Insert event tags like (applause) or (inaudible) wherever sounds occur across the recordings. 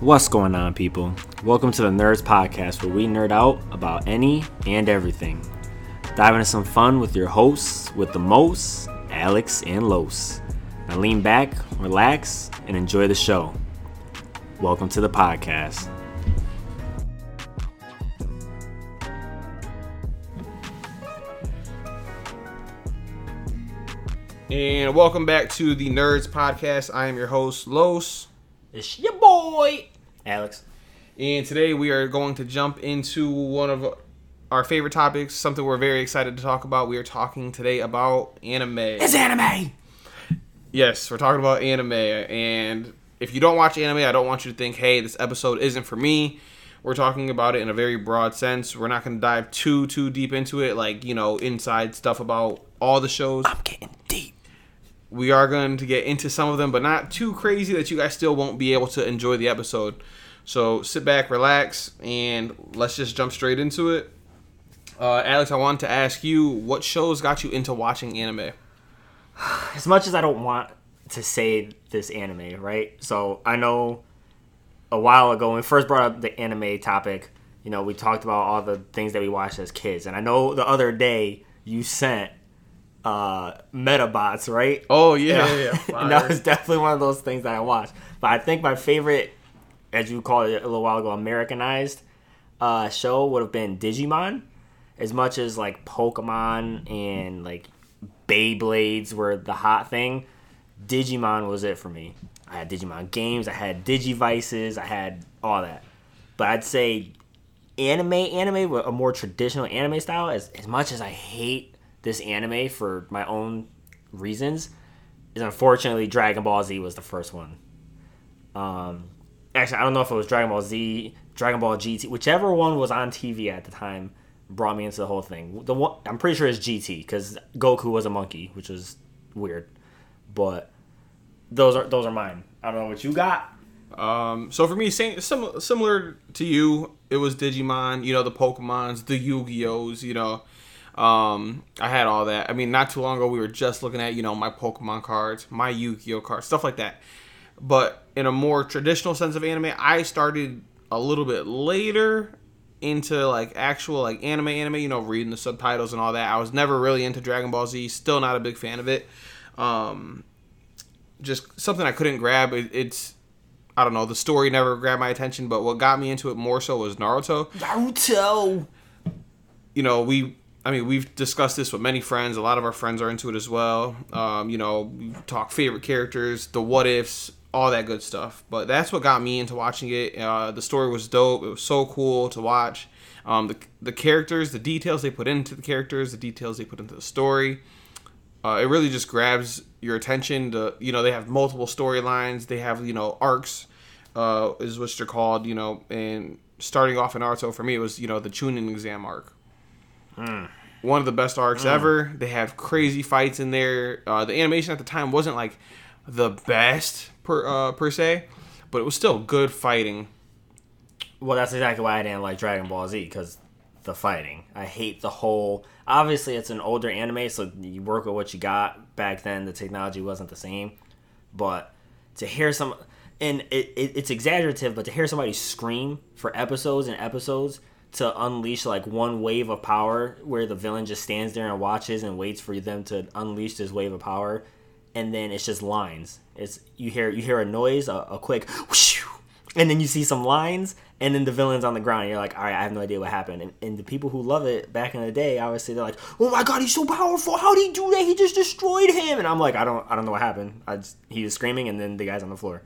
What's going on, people? Welcome to the Nerdz Podcast, where we nerd out about any and everything. Dive into some fun with your hosts with the most, Alex and Los. Now lean back, relax, and enjoy the show. Welcome to the podcast. And welcome back to the Nerdz Podcast. I am your host, Los. It's your boy, Alex. And today we are going to jump into one of our favorite topics, something we're very excited to talk about. We are talking today about anime. It's anime! Yes, we're talking about anime. And if you don't watch anime, I don't want you to think, hey, this episode isn't for me. We're talking about it in a very broad sense. We're not going to dive too, too deep into it, like, you know, inside stuff about all the shows. I'm getting deep. We are going to get into some of them, but not too crazy that you guys still won't be able to enjoy the episode. So sit back, relax, and let's just jump straight into it. Uh, Alex, I wanted to ask you what shows got you into watching anime? (sighs) as much as I don't want to say this anime, right? So I know a while ago when we first brought up the anime topic, you know, we talked about all the things that we watched as kids, and I know the other day you sent uh Medabots, right? Oh yeah, yeah, yeah. (laughs) and that was definitely one of those things that I watched. But I think my favorite, as you called it a little while ago, Americanized uh, show would have been Digimon. As much as like Pokemon and like Beyblades were the hot thing, Digimon was it for me. I had Digimon games, I had Digivices, I had all that. But I'd say anime, anime, a more traditional anime style. As as much as I hate this anime for my own reasons, is unfortunately Dragon Ball Z was the first one. Um, actually, I don't know if it was Dragon Ball Z, Dragon Ball GT, whichever one was on TV at the time, brought me into the whole thing. The one I'm pretty sure it's GT because Goku was a monkey, which was weird, but those are those are mine. I don't know what you got. Um, so for me, same, sim- similar to you, it was Digimon. You know, the Pokemon's, the Yu-Gi-Ohs. You know, um, I had all that. I mean, not too long ago, we were just looking at you know my Pokemon cards, my Yu-Gi-Oh cards, stuff like that. But in a more traditional sense of anime, I started a little bit later into like actual like anime anime you know reading the subtitles and all that i was never really into dragon ball z still not a big fan of it um just something i couldn't grab it, it's i don't know the story never grabbed my attention but what got me into it more so was naruto Naruto. you know we i mean we've discussed this with many friends. A lot of our friends are into it as well. Um, you know talk favorite characters the what ifs all that good stuff. But that's what got me into watching it. Uh, the story was dope. It was so cool to watch. Um, the, the characters the details they put into the characters the details they put into the story uh, it really just grabs your attention. To you know they have multiple storylines. They have you know arcs uh, is what they're called you know. And starting off in Naruto for me it was you know the Chunin exam arc one of the best arcs ever they have crazy fights in there uh, the animation at the time wasn't like the best per uh, per se but it was still good fighting Well, that's exactly why I didn't like Dragon Ball Z because the fighting. I hate the whole. Obviously, it's an older anime, so you work with what you got. Back then, the technology wasn't the same, but to hear some, and it, it, it's exaggerative, but to hear somebody scream for episodes and episodes to unleash like one wave of power, where the villain just stands there and watches and waits for them to unleash this wave of power, and then it's just lines. It's you hear you hear a noise, a, a quick whoosh, and then you see some lines, and then the villain's on the ground. And you're like, all right, I have no idea what happened. And, and the people who love it back in the day, obviously, they're like, oh my god, he's so powerful. How did he do that? He just destroyed him. And I'm like, I don't, I don't know what happened. I just, he was screaming, and then the guy's on the floor.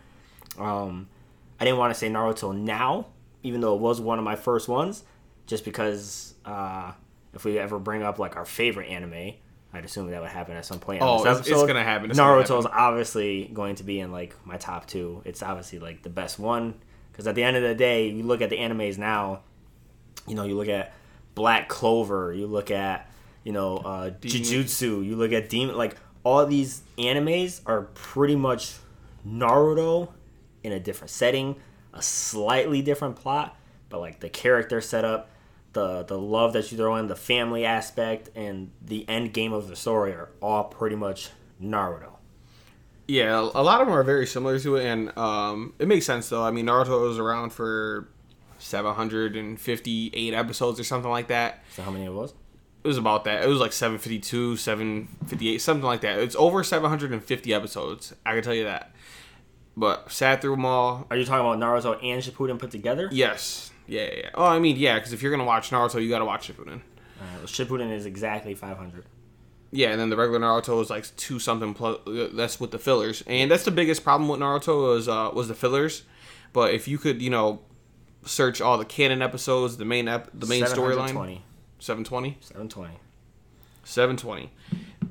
Um, I didn't want to say Naruto now, even though it was one of my first ones, just because uh, if we ever bring up like our favorite anime. I'd assume that would happen at some point. Oh, it's- it's gonna happen. It's gonna Naruto's obviously going to be in like my top two. It's obviously like the best one because at the end of the day, you look at the animes now. You know, you look at Black Clover, you look at you know uh, Jujutsu, you look at Demon. Like all these animes are pretty much Naruto in a different setting, a slightly different plot, but like the character setup, the the love that you throw in, the family aspect, and the end game of the story are all pretty much Naruto. Yeah, a lot of them are very similar to it, and um, it makes sense though. I mean, Naruto was around for 758 episodes or something like that. So how many it was? It was about that. It was like 752, 758, something like that. It's over 750 episodes. I can tell you that. But sat through them all. Are you talking about Naruto and Shippuden put together? Yes. Yeah, yeah. yeah. Oh, I mean, yeah, because if you're gonna watch Naruto, you gotta watch Shippuden. Uh, well, Shippuden is exactly 500. Yeah, and then the regular Naruto is like two something plus. uh, That's with the fillers, and that's the biggest problem with Naruto was uh, was the fillers. But if you could, you know, search all the canon episodes, the main ep- the main storyline, 720. 720, 720. 720.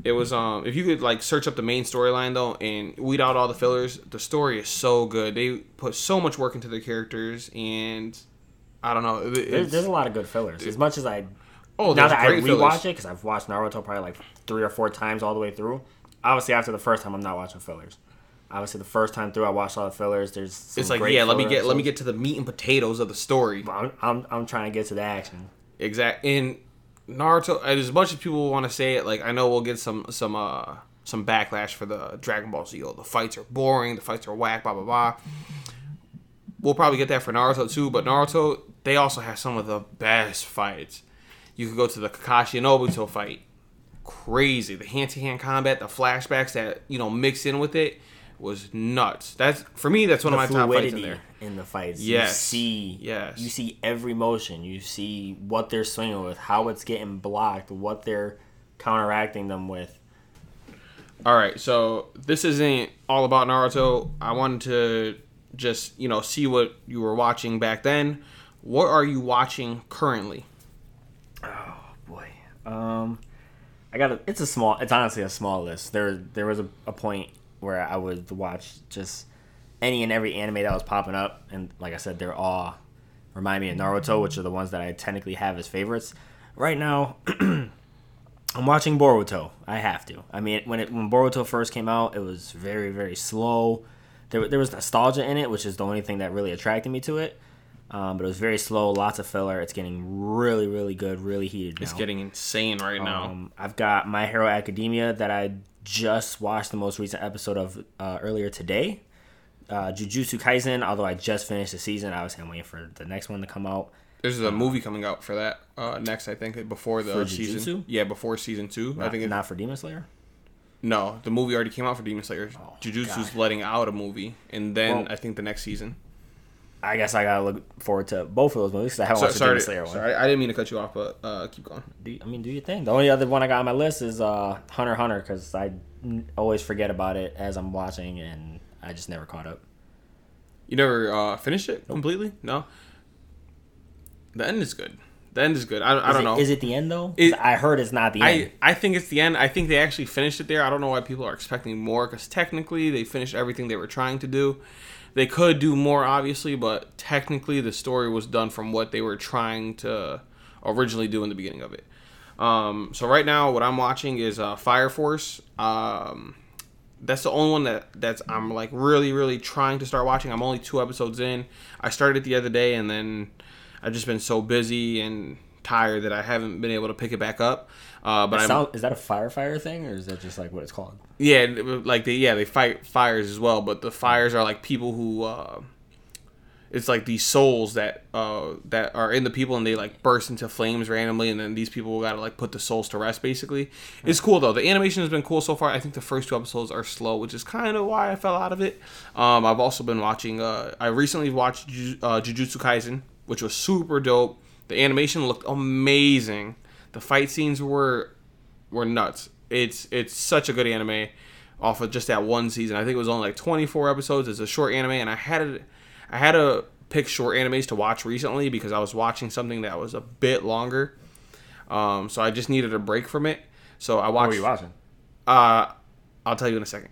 It was um if you could like search up the main storyline though and weed out all the fillers, the story is so good. They put so much work into their characters and I don't know. There's, there's a lot of good fillers. As much as I oh, now that I rewatch fillers. it because I've watched Naruto probably like three or four times all the way through. Obviously, after the first time, I'm not watching fillers. Obviously, the first time through, I watched all the fillers. There's It's like yeah, let me get let me get to the meat and potatoes of the story. I'm, I'm I'm trying to get to the action. Exact. And Naruto, as much as people want to say it, like I know we'll get some some uh some backlash for the Dragon Ball Z. Oh, the fights are boring. The fights are whack. Blah blah blah. We'll probably get that for Naruto too, but Naruto they also have some of the best fights. You could go to the Kakashi and Obito fight. Crazy. The hand to hand combat, the flashbacks that you know mix in with it was nuts. That's for me. That's one the of my top fights in there. in the fights. Yes. You see, Yes. you see every motion. You see what they're swinging with, how it's getting blocked, what they're counteracting them with. All right, so this isn't all about Naruto. I wanted to just, you know, see what you were watching back then. What are you watching currently? Oh boy, um, I got a. It's a small. It's honestly a small list. There, there was a, a point where I would watch just any and every anime that was popping up, and like I said, they're all remind me of Naruto, which are the ones that I technically have as favorites. Right now, (clears throat) I'm watching Boruto. I have to. I mean, when it when Boruto first came out, it was very very slow. There, there was nostalgia in it, which is the only thing that really attracted me to it. Um, but it was very slow, lots of filler. It's getting really, really good, really heated now. It's getting insane right now. Um, I've got My Hero Academia that I just watched the most recent episode of uh, earlier today. Uh, Jujutsu Kaisen, although I just finished the season, I was waiting for the next one to come out. There's a movie coming out for that uh, next, I think, before the season. Yeah, before season two. I Not, think it, not for Demon Slayer. no, the movie already came out for Demon Slayer. Jujutsu's Oh, God. letting out a movie, and then Well- I think the next season. I guess I gotta look forward to both of those movies because I haven't So, watched the sorry, Demon Slayer one. sorry, I didn't mean to cut you off, but uh, keep going. Do, I mean, do your thing. The only other one I got on my list is uh, Hunter Hunter because I always forget about it as I'm watching and I just never caught up. You never uh, finished it completely? No. The end is good. The end is good. I, I Is don't it- know. Is it the end though? It- I heard it's not the end. I, I think it's the end. I think they actually finished it there. I don't know why people are expecting more because technically they finished everything they were trying to do. They could do more, obviously, but technically the story was done from what they were trying to originally do in the beginning of it. Um, so right now, what I'm watching is uh, Fire Force. Um, that's the only one that that's I'm like really really trying to start watching. I'm only two episodes in. I started it the other day and then I've just been so busy and tired that I haven't been able to pick it back up. Uh, but sound- is that a firefighter thing, or is that just like what it's called? yeah, like they yeah they fight fires as well, but the fires are like people who uh, it's like these souls that uh, that are in the people and they like burst into flames randomly, and then these people gotta like put the souls to rest. Basically, it's cool though. The animation has been cool so far. I think the first two episodes are slow, which is kind of why I fell out of it. Um, I've also been watching. Uh, I recently watched Ju- uh, Jujutsu Kaisen, which was super dope. The animation looked amazing. The fight scenes were were nuts. It's it's such a good anime off of just that one season. I think it was only like 24 episodes. It's a short anime, and I had to, I had to pick short animes to watch recently because I was watching something that was a bit longer. Um, so I just needed a break from it. So I watched. What were you watching? Uh, I'll tell you in a second.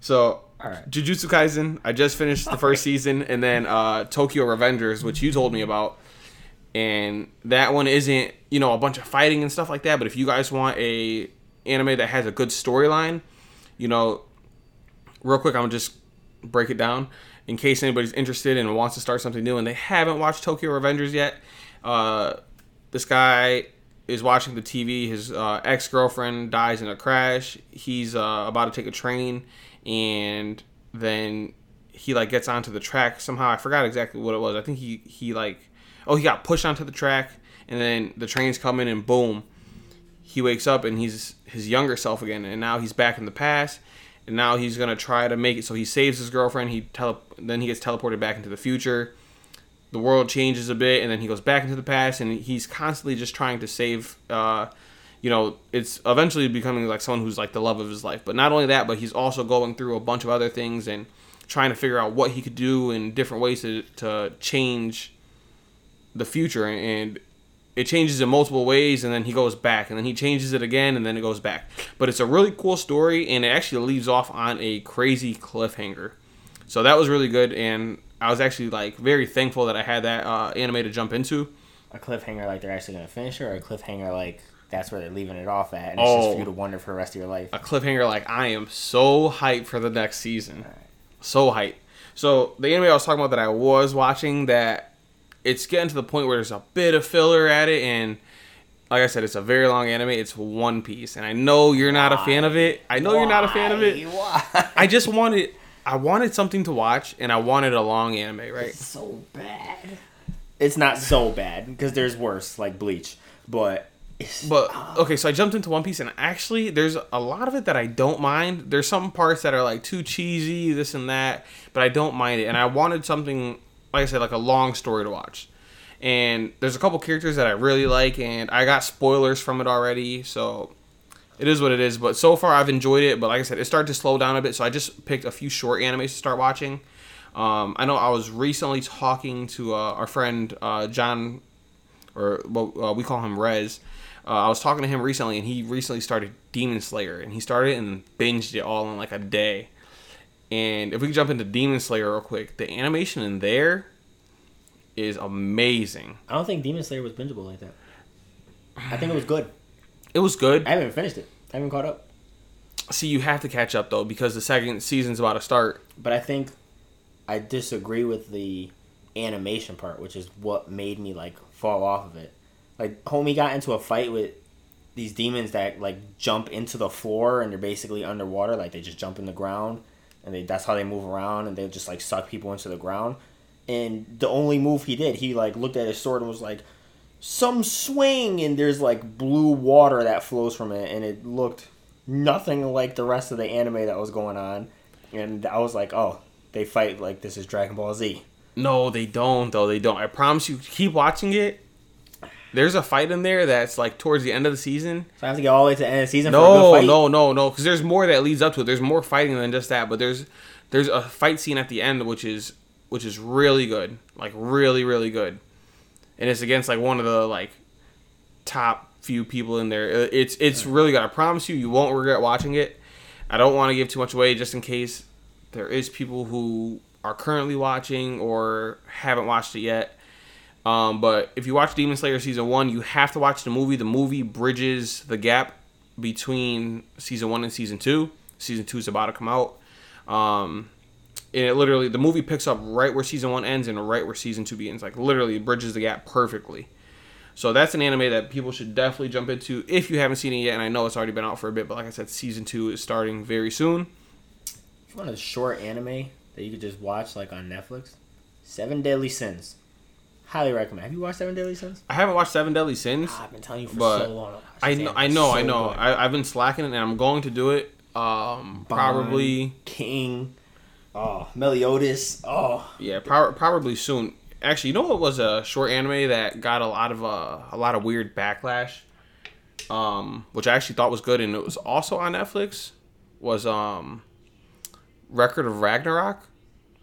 So, right. Jujutsu Kaisen. I just finished the (laughs) first season, and then uh, Tokyo Revengers, which you told me about, and that one isn't you know a bunch of fighting and stuff like that. But if you guys want a anime that has a good storyline, you know, real quick, I'm just break it down in case anybody's interested and wants to start something new and they haven't watched Tokyo Revengers yet. Uh, this guy is watching the TV. His uh, ex girlfriend dies in a crash. He's uh, about to take a train and then he like gets onto the track somehow. I forgot exactly what it was. I think he he like oh he got pushed onto the track, and then the train's coming and boom, he wakes up and he's his younger self again, and now he's back in the past. And now he's gonna try to make it so he saves his girlfriend. He tele- then he gets teleported back into the future the world changes a bit and then he goes back into the past and he's constantly just trying to save uh, you know it's eventually becoming like someone who's like the love of his life but not only that but he's also going through a bunch of other things and trying to figure out what he could do in different ways to, to change the future and it changes in multiple ways and then he goes back and then he changes it again and then it goes back but it's a really cool story and it actually leaves off on a crazy cliffhanger so that was really good and I was actually like very thankful that I had that uh, anime to jump into. A cliffhanger like they're actually gonna finish it, or a cliffhanger like that's where they're leaving it off at, and it's just Oh. for you to wonder for the rest of your life. A cliffhanger like I am so hyped for the next season, so hyped. So the anime I was talking about that I was watching that it's getting to the point where there's a bit of filler at it, and like I said, it's a very long anime. It's One Piece, and I know you're not a fan of it. I know you're not a fan of it. Why? I just wanted, I wanted something to watch, and I wanted a long anime, right? so bad. It's not so bad because there's worse, like Bleach, but it's, But uh. okay, so I jumped into One Piece, and actually, there's a lot of it that I don't mind. There's some parts that are like too cheesy, this and that, but I don't mind it. And I wanted something, like I said, like a long story to watch. And there's a couple characters that I really like, and I got spoilers from it already, so it is what it is. But so far, I've enjoyed it. But like I said, it started to slow down a bit, so I just picked a few short animes to start watching. Um, I know I was recently talking to uh, our friend uh, John or well, uh, we call him Rez. Uh, I was talking to him recently, and he recently started Demon Slayer, and he started and binged it all in like a day. And if we can jump into Demon Slayer real quick, the animation in there is amazing. I don't think Demon Slayer was bingeable like that. I think it was good. (sighs) It was good. I haven't finished it. I haven't caught up. See, you have to catch up though because the second season's about to start. But I think I disagree with the animation part, which is what made me like fall off of it. Like homie got into a fight with these demons that like jump into the floor and they're basically underwater, like they just jump in the ground and they that's how they move around and they just like suck people into the ground. And the only move he did, he like looked at his sword and was like some swing and there's like blue water that flows from it and it looked nothing like the rest of the anime that was going on. And I was like, oh, they fight like this is Dragon Ball Z. No, they don't though. They don't. I promise you. Keep watching it. There's a fight in there that's like towards the end of the season. So I have to get all the way to the end of the season No, good fight. no, no, no. Because there's more that leads up to it. There's more fighting than just that. But there's there's a fight scene at the end which is which is really good, like really, really good. And it's against like one of the like top few people in there. It's it's really good. I promise you, you won't regret watching it. I don't want to give too much away, just in case there is people who are currently watching or haven't watched it yet. Um, but if you watch Demon Slayer season one, you have to watch the movie. The movie bridges the gap between season one and season two. Season two is about to come out. Um, and it literally, the movie picks up right where season one ends and right where season two begins. Like literally, it bridges the gap perfectly. So that's an anime that people should definitely jump into if you haven't seen it yet. And I know it's already been out for a bit, but like I said, season two is starting very soon. If you want a short anime that you could just watch like on Netflix, Seven Deadly Sins. Highly recommend. Have you watched Seven Deadly Sins? I haven't watched Seven Deadly Sins. Ah, I've been telling you for so long. watch I know, anime. I know, I know. I, I've been slacking and I'm going to do it. Um, probably, King. Oh, Meliodas. Oh, yeah, prob- probably soon. Actually, you know what was a short anime that got a lot of uh, a lot of weird backlash, um, which I actually thought was good, and it was also on Netflix. Was um, Record of Ragnarok.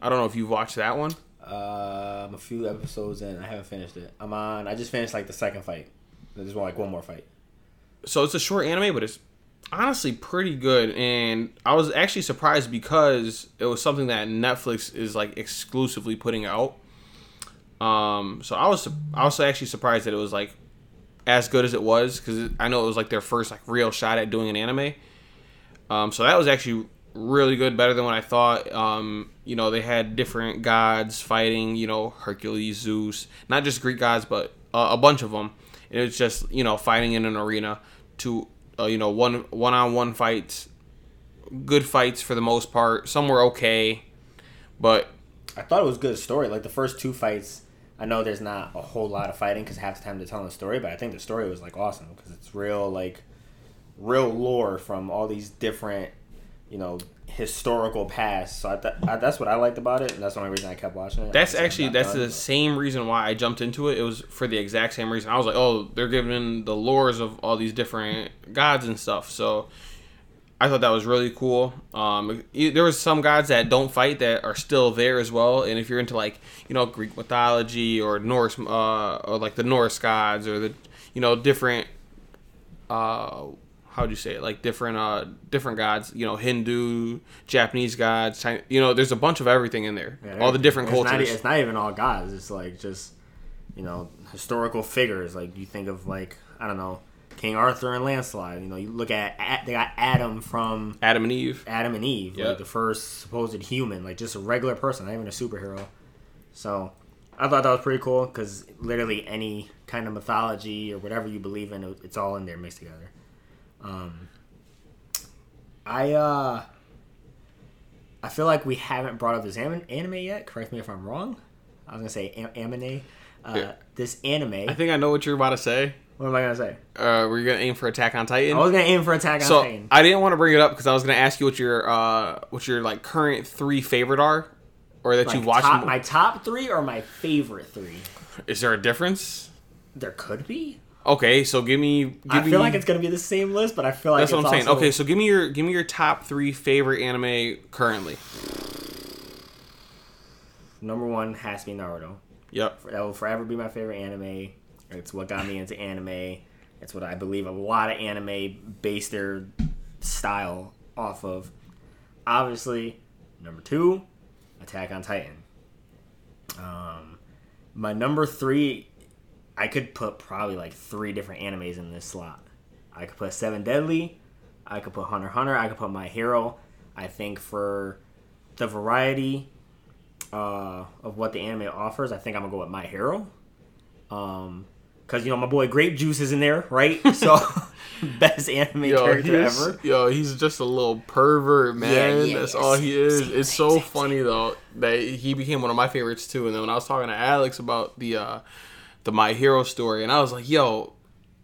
I don't know if you've watched that one. Um, a few episodes in. I haven't finished it. I'm on. I just finished like the second fight. There's one like one more fight. so it's a short anime, but it's honestly pretty good. And I was actually surprised because it was something that Netflix is like exclusively putting out. Um, so I was I was actually surprised that it was like as good as it was because I know it was like their first like real shot at doing an anime. Um, so that was actually really good, better than what I thought. Um, you know, they had different gods fighting. You know, Hercules, Zeus, not just Greek gods, but uh, a bunch of them. And it's just you know fighting in an arena to uh, you know one one on one fights good fights for the most part. Some were okay, but I thought it was good story. Like the first two fights, I know there's not a whole lot of fighting because half the time they're telling the story, but I think the story was like awesome because it's real like real lore from all these different you know historical past. So I th- I, that's what I liked about it, and that's the only reason I kept watching it. That's actually that's done, the but- same reason why I jumped into it. It was for the exact same reason. I was like, oh, they're giving the lores of all these different gods and stuff. So I thought that was really cool. Um, there was some gods that don't fight that are still there as well. And if you're into like you know Greek mythology or Norse uh, or like the Norse gods or the you know different uh how would you say it like different uh different gods you know hindu japanese gods China, you know there's a bunch of everything in there Yeah, all the different it's cultures Not, it's not even all gods. It's like just you know historical figures. Like you think of like I don't know King Arthur and Lancelot. You know you look at, they got Adam from adam and eve Adam and Eve, Yeah. like the first supposed human, like just a regular person, not even a superhero. So I thought that was pretty cool because literally any kind of mythology or whatever you believe in, it's all in there mixed together. Um, I uh, I feel like we haven't brought up this anime yet. Correct me if I'm wrong. I was gonna say am- anime. Uh, Yeah. This anime. i think i know what you're about to say what am I gonna say? uh we're gonna aim for attack on titan I was gonna aim for Attack on so Titan. i didn't want to bring it up because i was gonna ask you what your uh what your like current three favorite are or that Like, you've watched top, my top three or my favorite three? is there a difference There could be. Okay so give me give I me feel like it's gonna be the same list, but I feel like that's what i'm saying also- okay so give me your give me your top three favorite anime currently number one has to be Naruto. yep That will forever be my favorite anime. It's what got me into anime. It's what I believe a lot of anime base their style off of. Obviously, number two, Attack on Titan. Um, my number three, I could put probably like three different animes in this slot. I could put Seven Deadly. I could put Hunter Hunter. I could put My Hero. I think for the variety uh, of what the anime offers, I think I'm gonna go with My Hero. Um, cause you know my boy Grape Juice is in there, right? (laughs) So (laughs) best anime character he's, ever. Yo, he's just a little pervert, man. yeah, That's yeah, all same, he is. same, it's same, so funny though that he became one of my favorites too. And then when I was talking to Alex about the uh the My Hero story, and I was like, yo.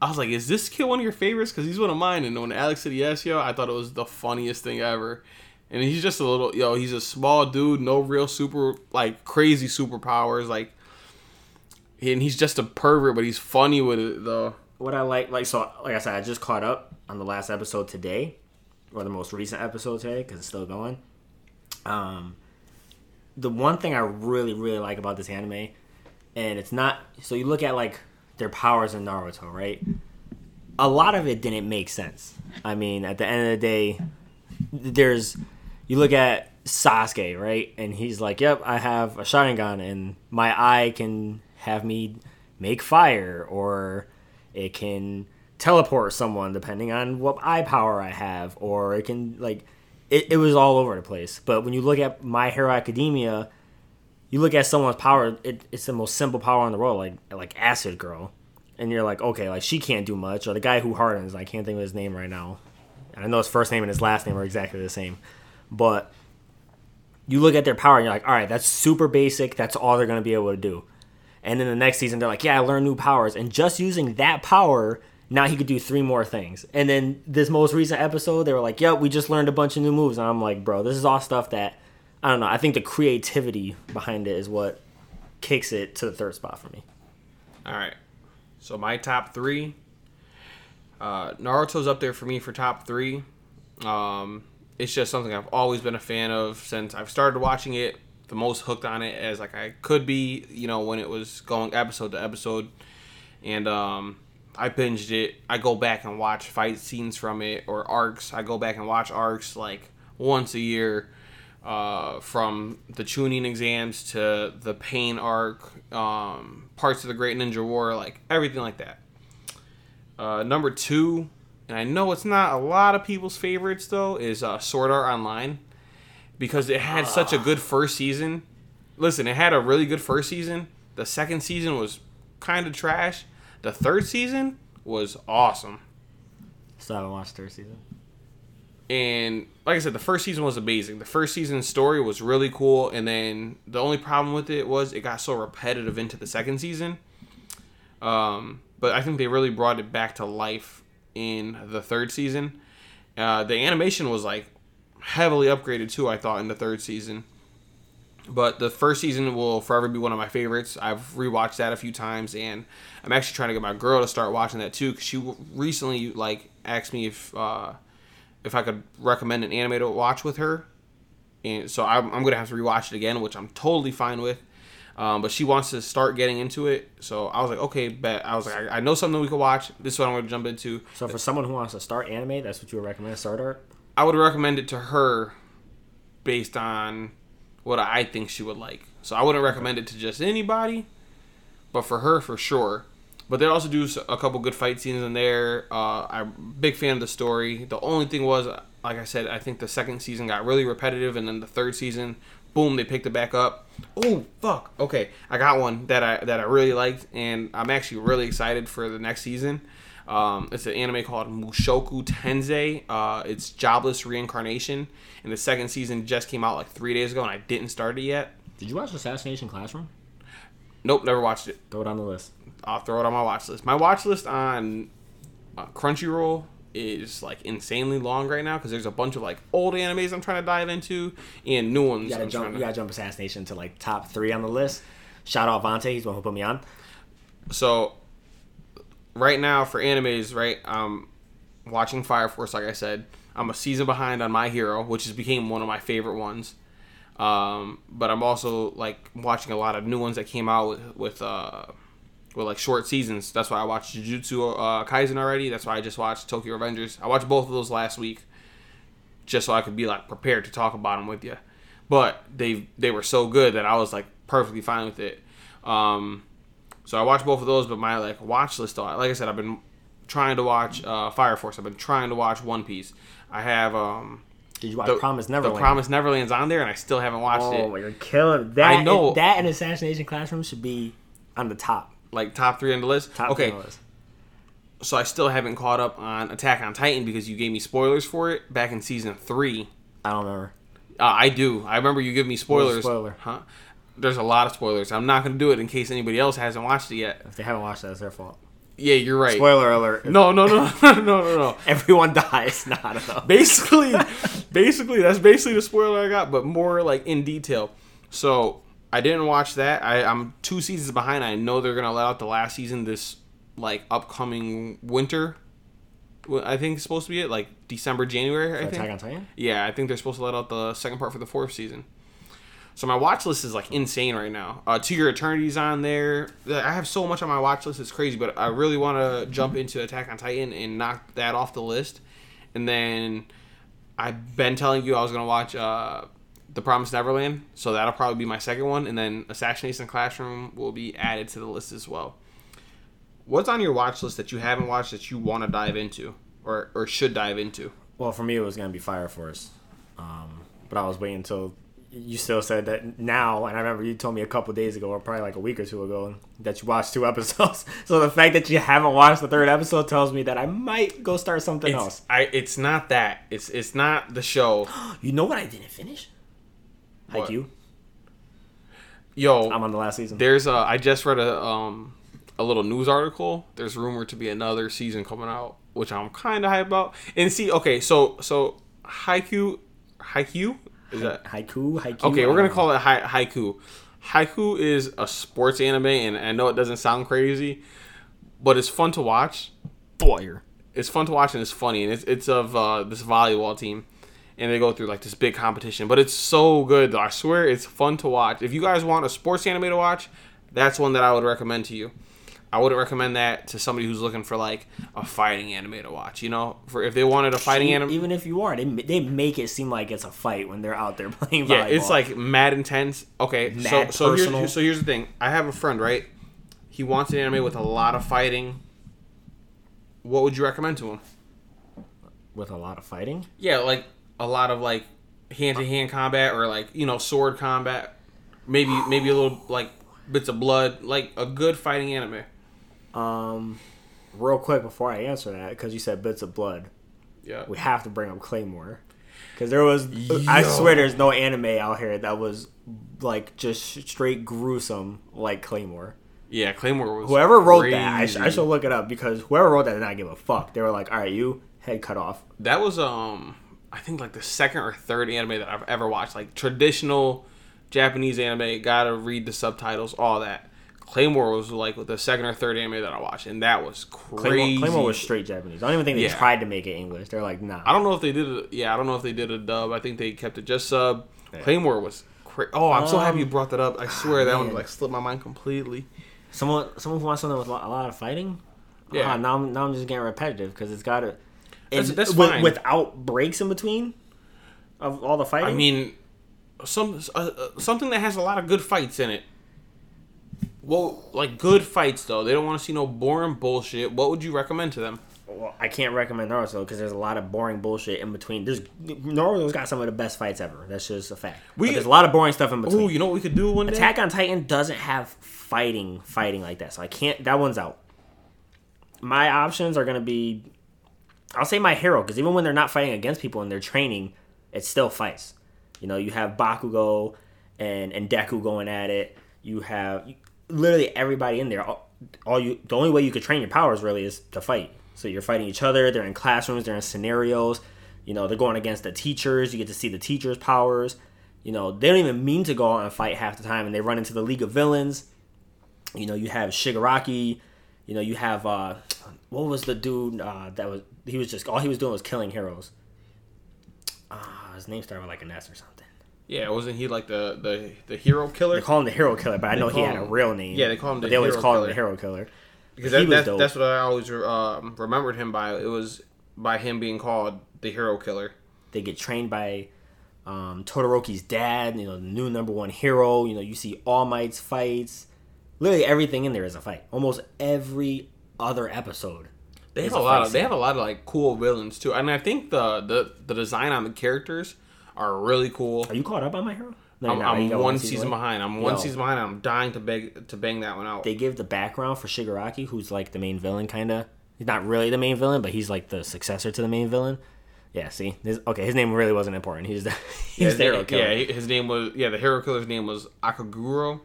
I was like, "Is this kid one of your favorites?" Because he's one of mine. And when Alex said yes, yo, I thought it was the funniest thing ever. And he's just a little, yo, he's a small dude, no real super, like crazy superpowers, like, and he's just a pervert, but he's funny with it though. What I like, like so, like I said, I just caught up on the last episode today, or the most recent episode today, because it's still going. Um, the one thing I really, really like about this anime, and it's not so you look at like their powers in Naruto, right? A lot of it didn't make sense. I mean, at the end of the day, there's you look at Sasuke, right? And he's like, "Yep, I have a Sharingan, and my eye can have me make fire, or it can teleport someone depending on what eye power I have, or it can like." It, it was all over the place. But when you look at My Hero Academia, you look at someone's power. It, it's the most simple power in the world, like like Acid Girl, and you're like, okay, like she can't do much. Or the guy who hardens, I can't think of his name right now. I know his first name and his last name are exactly the same, but you look at their power and you're like, all right, that's super basic. That's all they're gonna be able to do. And then the next season, they're like, yeah, I learned new powers, and just using that power, now he could do three more things. And then this most recent episode, they were like, yep, we just learned a bunch of new moves, and I'm like, bro, this is all stuff that I don't know. I think the creativity behind it is what kicks it to the third spot for me. All right. So my top three. Uh, Naruto's up there for me for top three. Um, it's just something I've always been a fan of since I've started watching it. The most hooked on it as like I could be, you know, when it was going episode to episode, and um, I binged it. I go back and watch fight scenes from it or arcs. I go back and watch arcs like once a year uh, from the Chunin exams to the pain arc, um, parts of the Great Ninja War, like everything like that. Uh, number two, and I know it's not a lot of people's favorites though, is uh, Sword Art Online because it had such a good first season. Listen, it had a really good first season. The second season was kind of trash. The third season was awesome. Still haven't watched third season. And like I said, the first season was amazing. The first season story was really cool, and then the only problem with it was it got so repetitive into the second season. Um, but I think they really brought it back to life in the third season. Uh, the animation was like heavily upgraded too. I thought in the third season. But the first season will forever be one of my favorites. I've rewatched that a few times, and I'm actually trying to get my girl to start watching that too. Cause she recently like asked me if uh, if I could recommend an anime to watch with her, and so I'm, I'm gonna have to rewatch it again, which I'm totally fine with. Um, but she wants to start getting into it, so I was like, okay, bet. I was like, I, I know something we could watch. This is what I'm gonna jump into. So for someone who wants to start anime, that's what you would recommend. Start art. I would recommend it to her based on what I think she would like. So I wouldn't recommend it to just anybody, but for her for sure. But they also do a couple good fight scenes in there. Uh, I'm a big fan of the story. The only thing was, like I said, I think the second season got really repetitive, and then the third season, boom, they picked it back up. Oh fuck! Okay, I got one that I that I really liked, and I'm actually really excited for the next season. Um, it's an anime called Mushoku Tensei. Uh, it's Jobless Reincarnation, and the second season just came out like three days ago, and I didn't start it yet. Did you watch Assassination Classroom? Nope, never watched it. Throw it on the list. I'll throw it on my watch list. My watch list on uh, Crunchyroll is like insanely long right now because there's a bunch of like old animes I'm trying to dive into and new ones. You gotta, I'm jump, trying you to- gotta jump Assassination to like top three on the list. Shout out Vante, he's the one who put me on. So right now for animes, right, I'm watching Fire Force. Like I said, I'm a season behind on My Hero, which has became one of my favorite ones. Um, but I'm also like watching a lot of new ones that came out with with uh, with like short seasons. That's why I watched Jujutsu uh, Kaisen already. That's why I just watched Tokyo Revengers. I watched both of those last week, just so I could be like prepared to talk about them with you. But they they were so good that I was like perfectly fine with it. Um, so I watched both of those, but my like watch list, though, like I said, I've been trying to watch uh, Fire Force. I've been trying to watch One Piece. I have um, Did you watch the Promise The Promised Neverland's on there, and I still haven't watched Oh, it. you're killing that. I know. that and Assassination Classroom should be on the top. Like top three on the list. Top okay, three on the list. so I still haven't caught up on Attack on Titan because you gave me spoilers for it back in season three. I don't remember. Uh, I do. I remember you give me spoilers. spoiler? Huh? There's a lot of spoilers. I'm not going to do it in case anybody else hasn't watched it yet. If they haven't watched it, it's their fault. Yeah, you're right. Spoiler alert. No, no, no, (laughs) no, no, no, no. (laughs) Everyone dies. (laughs) Don't know. basically basically that's basically the spoiler i got but more like in detail so i didn't watch that. I, i'm two seasons behind. I know they're gonna let out the last season this like upcoming winter. I think it's supposed to be it like december january i think. Attack on Titan? yeah i think they're supposed to let out the second part for the fourth season. So my watch list is like insane right now. Uh, to your eternity's on there. I have so much on my watch list it's crazy but i really want to jump into attack on titan and knock that off the list. And then I've been telling you I was gonna watch uh, The Promised Neverland, so that'll probably be my second one, and then Assassination Classroom will be added to the list as well. What's on your watch list that you haven't watched that you want to dive into or or should dive into? Well, for me, it was gonna be Fire Force, um, but I was waiting until you still said that now, and I remember you told me a couple days ago, or probably like a week or two ago, that you watched two (laughs) episodes. so the fact that you haven't watched the third episode tells me that I might go start something It's, else. I it's not that. It's it's not the show. (gasps) You know what I didn't finish? Haikyuu. Yo, I'm on the last season. There's a I just read a um a little news article. There's rumored to be another season coming out, which I'm kind of hyped about. And see, okay, so so Haiku, Haiku is that Haiku, Haiku. okay? We're gonna call it Hai- Haiku. Haiku is a sports anime, and I know it doesn't sound crazy, but it's fun to watch. Boyer. It's fun to watch and it's funny, and it's it's of uh, this volleyball team, and they go through like this big competition. But it's so good, though. I swear, it's fun to watch. If you guys want a sports anime to watch, that's one that I would recommend to you. I wouldn't recommend that to somebody who's looking for like a fighting anime to watch. You know, for if they wanted a fighting anime, Even if you are, they they make it seem like it's a fight when they're out there (laughs) playing volleyball. yeah, it's like mad intense. Okay, Mad so so here's, so here's the thing. I have a friend, right? He wants an anime with a lot of fighting. What would you recommend to him? with a lot of fighting. Yeah, like a lot of like hand to hand combat or like you know sword combat. Maybe maybe a little like bits of blood, like a good fighting anime. Um, real quick before I answer that, because you said bits of blood, Yeah. we have to bring up Claymore because there was. I swear, there's no anime out here that was like just straight gruesome like Claymore. Yeah, Claymore was. Whoever wrote that, I, sh- I should look it up because whoever wrote that did not give a fuck. They were like, "All right, you head cut off." That was um, I think like the second or third anime that I've ever watched. Like traditional Japanese anime, gotta read the subtitles, all that. Claymore was like the second or third anime that I watched, and that was crazy. Claymore, Claymore was straight Japanese. I don't even think they Yeah. tried to make it English. They're like, "Nah." I don't know if they did it. Yeah, I don't know if they did a dub. I think they kept it just sub. Yeah. Claymore was. Cra- oh, I'm so happy you Um, brought that up. I swear that one like slipped my mind completely. Someone, someone who wants something with a lot, of fighting. Yeah. Yeah. now, I'm, now I'm just getting repetitive because it's got to. That's- that's with, fine. without breaks in between of all the fighting. I mean, some uh, uh, something that has a lot of good fights in it. Well, like good fights though. They don't want to see no boring bullshit. What would you recommend to them? well, I can't recommend Naruto because there's a lot of boring bullshit in between. There's Naruto's got some of the best fights ever. That's just a fact. We- but there's a lot of boring stuff in between. Ooh, you know what we could do one day? Attack on Titan doesn't have fighting, fighting like that. So I can't. That one's out. My options are gonna be, I'll say my hero because even when they're not fighting against people and they're training, it still fights. You know, you have Bakugo and and Deku going at it. You have literally everybody in there. All, all you, the only way you could train your powers really is to fight. So you're fighting each other. They're in classrooms. They're in scenarios. You know, they're going against the teachers. You get to see the teachers' powers. You know, they don't even mean to go out and fight half the time, and they run into the League of Villains. You know, you have Shigaraki. You know, you have uh, what was the dude uh, that was? He was just all he was doing was killing heroes. Uh, his name started with like an S or something. Yeah, wasn't he like the the the hero killer? They call him the Hero Killer, but I know he had a real name. Yeah, they call him the they always call him the Hero Killer. Because He that, that's, that's what I always um, remembered him by. It was by him being called the hero killer. They get trained by um, Todoroki's dad. You know, the new number one hero. You know, you see All Might's fights. Literally everything in there is a fight. Almost every other episode. They have a lot of they have a lot of like cool villains too, and I think the the, the design on the characters are really cool. Are you caught up on my hero? No, I'm. I'm one season behind. I'm one Yo. season behind. I'm dying to beg to bang that one out. They give the background for Shigaraki, who's like the main villain, kind of. He's not really the main villain, but he's like the successor to the main villain. Yeah, see, His- okay, his name really wasn't important. He's the (laughs) he's yeah, the hero killer. yeah, his name was yeah. The hero killer's name was Akaguro.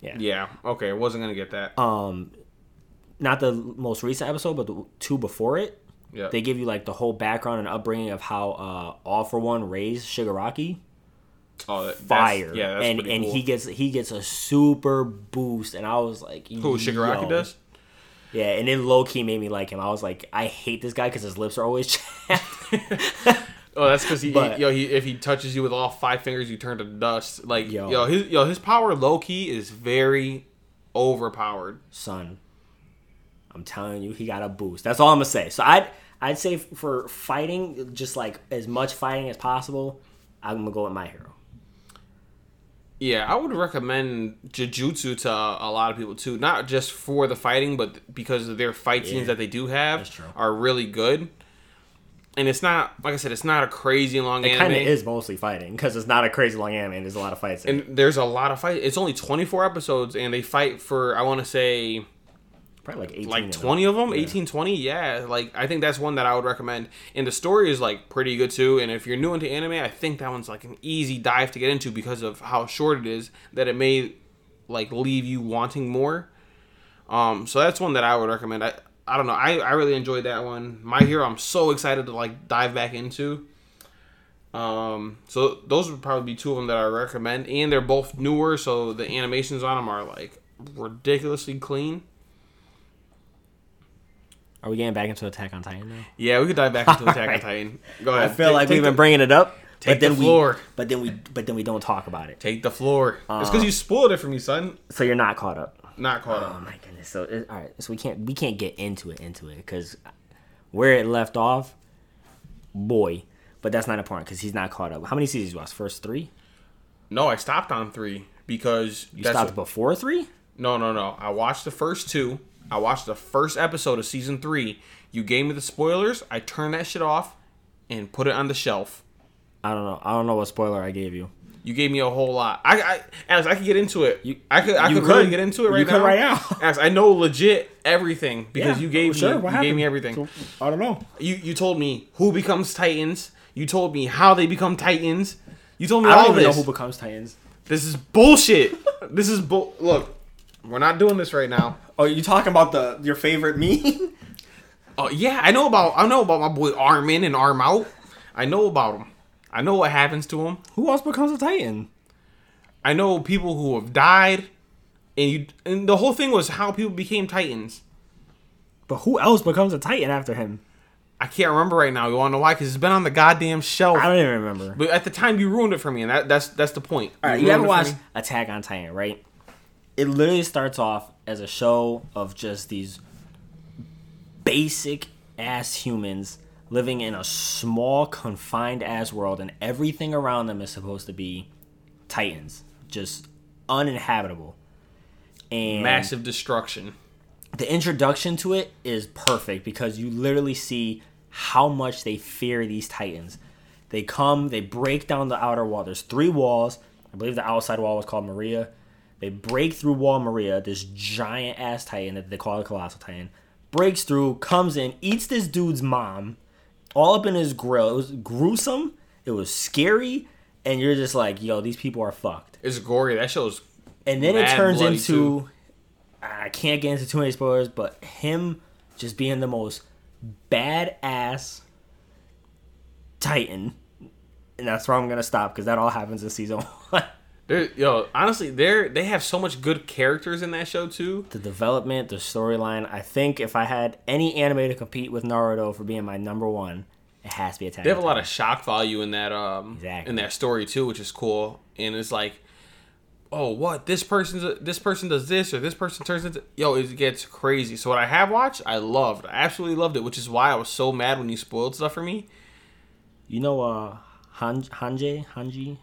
Yeah. Yeah, okay, I wasn't gonna get that. Um, not the most recent episode, but the two before it. yeah, They give you like the whole background and upbringing of how uh, All for One raised Shigaraki. oh, that- Fire, yeah, that's and and cool. he gets he gets a super boost, and I was like, who Shigaraki yo. does. Yeah, and then low key made me like him. I was like, I hate this guy because his lips are always (laughs) chapped. Oh, that's because he, But- he, yo, he if he touches you with all five fingers, you turn to dust. Like Yo. yo, his yo his power low key is very overpowered. son. I'm telling you, he got a boost. That's all I'm gonna say. So I'd I'd say for fighting, just like as much fighting as possible, I'm gonna go with my hero. Yeah, I would recommend Jujutsu to a lot of people too, not just for the fighting, but because of their fight Yeah. scenes that they do have are really good. And it's not like I said, it's not a crazy long It kind of is mostly fighting because it's not a crazy long anime. and There's a lot of fights. In it. And there's a lot of fight. It's only 24 episodes, and they fight for I want to say Probably like 18. like of them. 20 of them? 18 20 yeah like i think that's one that i would recommend. And the story is like pretty good too. And if you're new into anime i think that one's like an easy dive to get into because of how short it is that it may like leave you wanting more. Um so that's one that i would recommend. I i don't know. I i really enjoyed that one. My hero i'm so excited to like dive back into. Um so those would probably be two of them that i recommend. And they're both newer so the animations on them are like ridiculously clean Are we getting back into Attack on Titan now? Yeah, we could dive back into (laughs) Attack on Titan. Go ahead. I feel Take- like take we've been bringing it up, take but then the floor. we but then we but then we don't talk about it. take the floor. it's Uh, because you spoiled it for me, son. So you're not caught up. Not caught Oh up. Oh my goodness. So it, all right. So we can't we can't get into it into it because where it left off, boy. But that's not important because he's not caught up. How many seasons you watched? First three? No, I stopped on three because You stopped what- before three? no, no, no. I watched the first two. I watched the first episode of season three. You gave me the spoilers. I turned that shit off and put it on the shelf. I don't know. I don't know what spoiler I gave you. You gave me a whole lot. I, I Alex, I could get into it. You- I could, I you could, really get into it right You now. could right now. (laughs) Alex, I know legit everything because you gave Sure, me, you gave me everything. I don't know. You, you told me who becomes Titans. You told me how they become Titans. You told me I all don't even this. know who becomes Titans. this is bullshit. this is bull. Look, we're not doing this right now. Oh, you talking about the your favorite (laughs) meme? Oh yeah, I know about I know about my boy Arm in and Arm out. I know about him. I know what happens to him. who else becomes a Titan? I know people who have died, and you and the whole thing was how people became Titans. But who else becomes a Titan after him? I can't remember right now. You want to know why? Because it's been on the goddamn shelf. I don't even remember. But at the time, you ruined it for me, and that, that's that's the point. All right, you ruined ever it for watch me. Attack on Titan, right? It literally starts off as a show of just these basic ass humans living in a small, confined ass world, and everything around them is supposed to be Titans, just uninhabitable. And massive destruction? the introduction to it is perfect because you literally see how much they fear these titans. They come, they break down the outer wall. There's three walls. I believe the outside wall was called Maria. They break through Wall Maria, this giant ass titan that they call the Colossal Titan. Breaks through, comes in, eats this dude's mom, all up in his grill. It was gruesome. It was scary, and you're just like, yo, these people are fucked. It's gory. That show's And then it turns into too. I can't get into too many spoilers, but him just being the most badass Titan. And that's where I'm gonna stop because that all happens in season (laughs) one. They're, yo, honestly, they're they have so much good characters in that show too. the development, the storyline. I think if I had any anime to compete with Naruto for being my number one, it has to be Attack. They have a lot of shock value in that um Exactly. in that story too, which is cool. And it's like, oh, what this person's this person does this or this person turns into yo, it gets crazy. So what I have watched, I loved, I absolutely loved it, which is why I was so mad when you spoiled stuff for me. You know, uh, Han- Hanje, Hanji,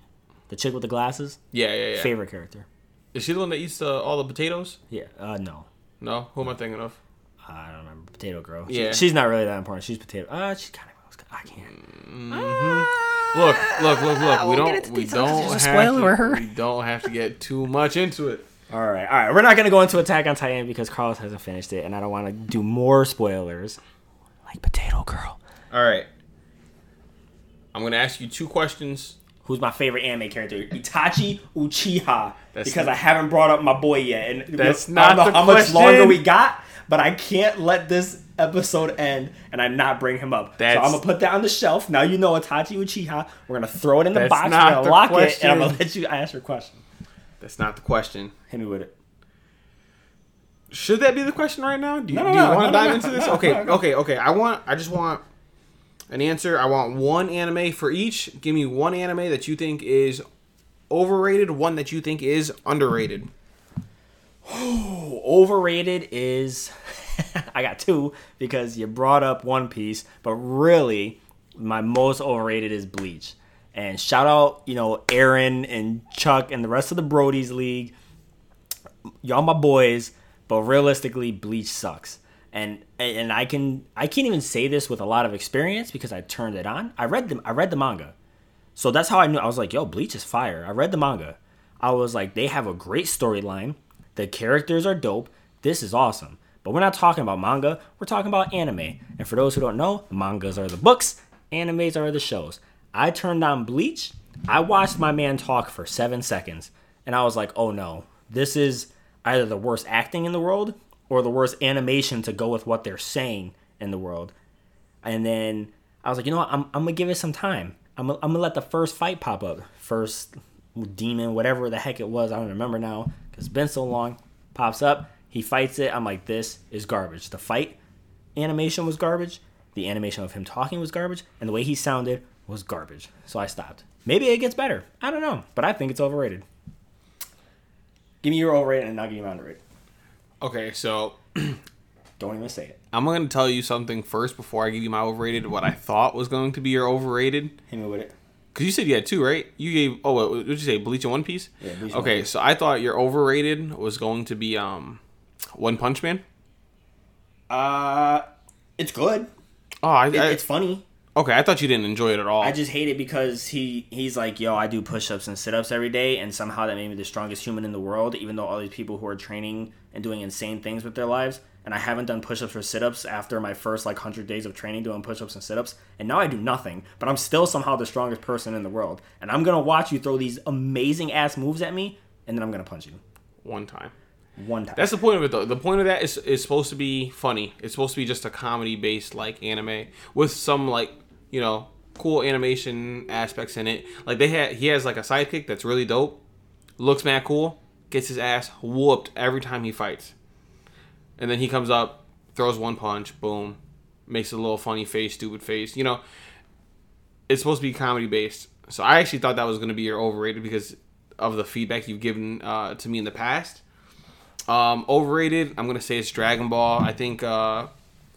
the chick with the glasses, Yeah, yeah, yeah. favorite character. Is she the one that eats the, all the potatoes? Yeah, uh, no, No, who am I thinking of? I don't remember. Potato Girl. She- Yeah. she's not really that important. She's potato. Uh, she kind of. I can't. Look, look, look, look. We We'll get don't, we don't have spoiler. to, we don't have to get too much into it. All right, all right. We're not gonna go into Attack on Titan because Carlos hasn't finished it, and I don't want to do more spoilers. Like Potato Girl. All right. I'm gonna ask you two questions. Who's my favorite anime character? Itachi Uchiha. That's because not- I haven't brought up my boy yet, and That's I not don't know how much longer we got. But I can't let this episode end and I not bring him up. That's- so I'm gonna put that on the shelf. Now you know Itachi Uchiha. We're gonna throw it in the box. We're gonna lock it, and I'm gonna let you ask your question. That's not the question. Hit me with it. Should that be the question right now? Do you, No, no, do you no, want to dive into this? okay, okay, okay. I want. I just want an answer. I want one anime for each. Give me one anime that you think is overrated. One that you think is underrated. Oh, overrated is (laughs) I got two because you brought up One Piece, but really my most overrated is Bleach. And shout out, you know, Aaron and Chuck and the rest of the Brody's League. Y'all my boys, but realistically Bleach sucks. And and I can I can't even say this with a lot of experience because I turned it on. I read the I read the manga. So that's how I knew. I was like, yo, Bleach is fire. I read the manga. I was like, they have a great storyline. The characters are dope. This is awesome. But we're not talking about manga. We're talking about anime. And for those who don't know, mangas are the books, animes are the shows. I turned on Bleach. I watched my man talk for seven seconds. And I was like, oh no, this is either the worst acting in the world or the worst animation to go with what they're saying in the world. And then I was like, you know what? I'm, I'm gonna give it some time. I'm, I'm gonna let the first fight pop up. First demon, whatever the heck it was, I don't remember now because it's been so long. Pops up, he fights it. I'm like, this is garbage. The fight animation was garbage. The animation of him talking was garbage, and the way he sounded was garbage. So I stopped. Maybe it gets better. I don't know, but I think it's overrated. Give me your overrated, and I'll give you my underrated. Okay, so (clears throat) Don't even say it. I'm going to tell you something first before I give you my overrated. What I thought was going to be your overrated. Hit me with it. Because you said you had two, right? You gave. Oh, what did you say? Bleach and One Piece. Yeah, Bleach and One Okay, so I thought your overrated was going to be um, One Punch Man. Uh, it's good. Oh, I, It, I, it's funny. Okay, I thought you didn't enjoy it at all. I just hate it because he he's like, yo, I do push ups and sit ups every day, and somehow that made me the strongest human in the world, even though all these people who are training and doing insane things with their lives, and I haven't done push ups or sit ups after my first like hundred days of training doing push ups and sit ups, and now I do nothing, but I'm still somehow the strongest person in the world, and I'm gonna watch you throw these amazing ass moves at me, and then I'm gonna punch you one time. one time. That's the point of it, though. The point of that is is supposed to be funny. It's supposed to be just a comedy based like anime with some like you know cool animation aspects in it. Like they had, he has like a sidekick that's really dope. Looks mad cool. Gets his ass whooped every time he fights, and then he comes up, throws one punch, boom, makes a little funny face, stupid face. You know, it's supposed to be comedy based. So I actually thought that was going to be your overrated because of the feedback you've given uh, to me in the past. Um, overrated. I'm gonna say it's Dragon Ball. I think uh,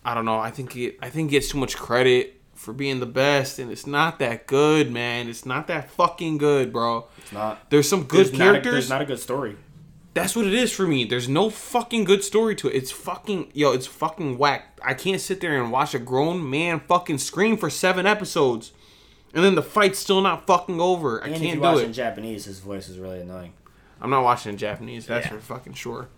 I don't know. I think it. I think it gets too much credit for being the best, and it's not that good, man. It's not that fucking good, bro. It's not. There's some good There's not a- characters. there's not a good story. That's what it is for me. There's no fucking good story to it. It's fucking yo. It's fucking whack. I can't sit there and watch a grown man fucking scream for seven episodes, and then the fight's still not fucking over. I And if can't you do watch it. in Japanese, his voice is really annoying. I'm not watching in Japanese. That's Yeah. for fucking sure.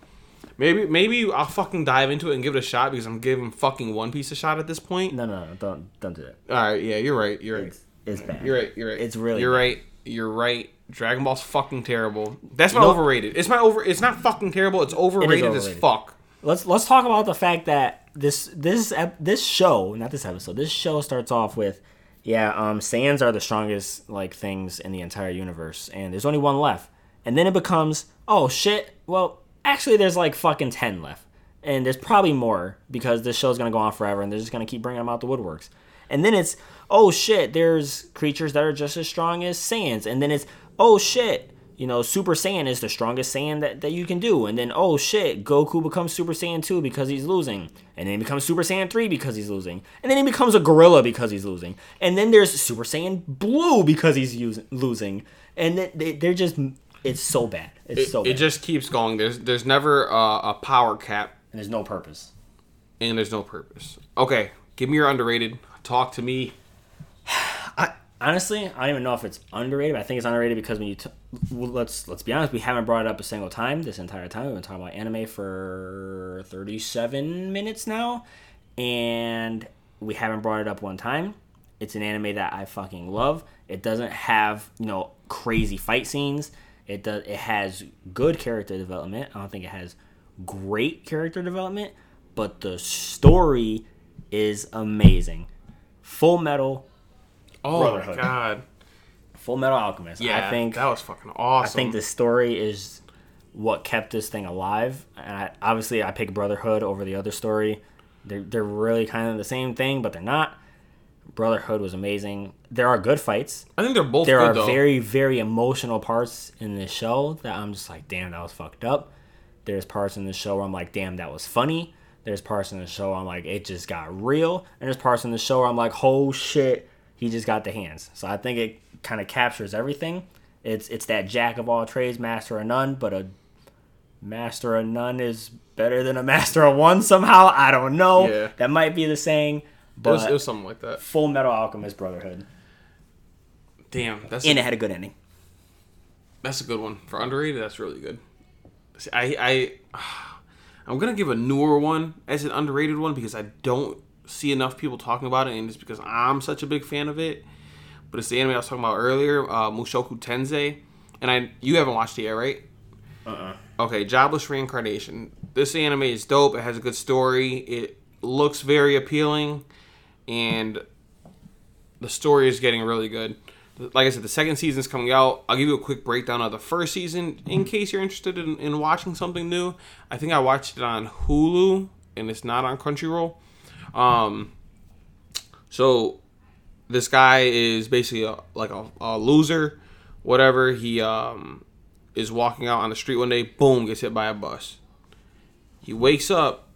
Maybe maybe I'll fucking dive into it and give it a shot because I'm giving fucking One Piece a shot at this point. No, no, no, don't don't do that. All right, yeah, you're right. You're right. It's, it's bad. You're right. You're right. It's really You're bad. right. You're right. Dragon Ball's fucking terrible. That's my know- overrated. It's my over. It's not fucking terrible. It's overrated, as overrated. fuck. Let's let's talk about the fact that this this this show, not this episode, this show starts off with, yeah, um, Saiyans are the strongest like things in the entire universe, and there's only one left, and then it becomes, oh shit, well, actually there's like fucking ten left, and there's probably more because this show's gonna go on forever, and they're just gonna keep bringing them out the woodworks, and then it's, oh shit, there's creatures that are just as strong as Saiyans, and then it's, oh shit, you know, Super Saiyan is the strongest Saiyan that, that you can do. And then, oh shit, Goku becomes Super Saiyan 2 because he's losing. And then he becomes Super Saiyan 3 because he's losing. And then he becomes a gorilla because he's losing. And then there's Super Saiyan Blue because he's using, losing. And then they, they're just, it's so bad. It's It, so bad. it just keeps going. There's there's never uh, a power cap and there's no purpose. and there's no purpose. Okay, give me your underrated. Talk to me. I honestly, I don't even know if it's underrated. But I think it's underrated because when you t- well, let's let's be honest, we haven't brought it up a single time this entire time. We've been talking about anime for thirty-seven minutes now, and we haven't brought it up one time. It's an anime that I fucking love. It doesn't have you know crazy fight scenes. It does. It has good character development. I don't think it has great character development, but the story is amazing. Full Metal Oh Brotherhood. my god. Full Metal Alchemist. Yeah, I think that was fucking awesome. I think the story is what kept this thing alive. And I, obviously, I pick Brotherhood over the other story. They're they're really kind of the same thing, but they're not. Brotherhood was amazing. There are good fights. I think they're both There good are though. very very emotional parts in this show that I'm just like, damn, that was fucked up. There's parts in the show where I'm like, damn, that was funny. There's parts in the show where I'm like, it just got real. And there's parts in the show where I'm like, oh shit, he just got the hands. So I think it kind of captures everything. It's it's that jack of all trades, master of none, but a master of none is better than a (laughs) master of one somehow. I don't know. Yeah. That might be the saying, it, was, it was something like that. Full Metal Alchemist Brotherhood, Damn, that's and a, it had a good ending. that's a good one for underrated. That's really good. See, I I (sighs) I'm gonna give a newer one as an underrated one because I don't see enough people talking about it, and it's because I'm such a big fan of it. But it's the anime I was talking about earlier, uh, Mushoku Tensei, and I you haven't watched it yet, right? Uh-uh. Okay, Jobless Reincarnation. This anime is dope. It has a good story. It looks very appealing, and the story is getting really good. Like I said, the second season's coming out. I'll give you a quick breakdown of the first season in case you're interested in, in watching something new. I think I watched it on Hulu, and it's not on Crunchyroll. Um, so this guy is basically a, like a, a loser, whatever. He um, is walking out on the street one day, boom, gets hit by a bus. He wakes up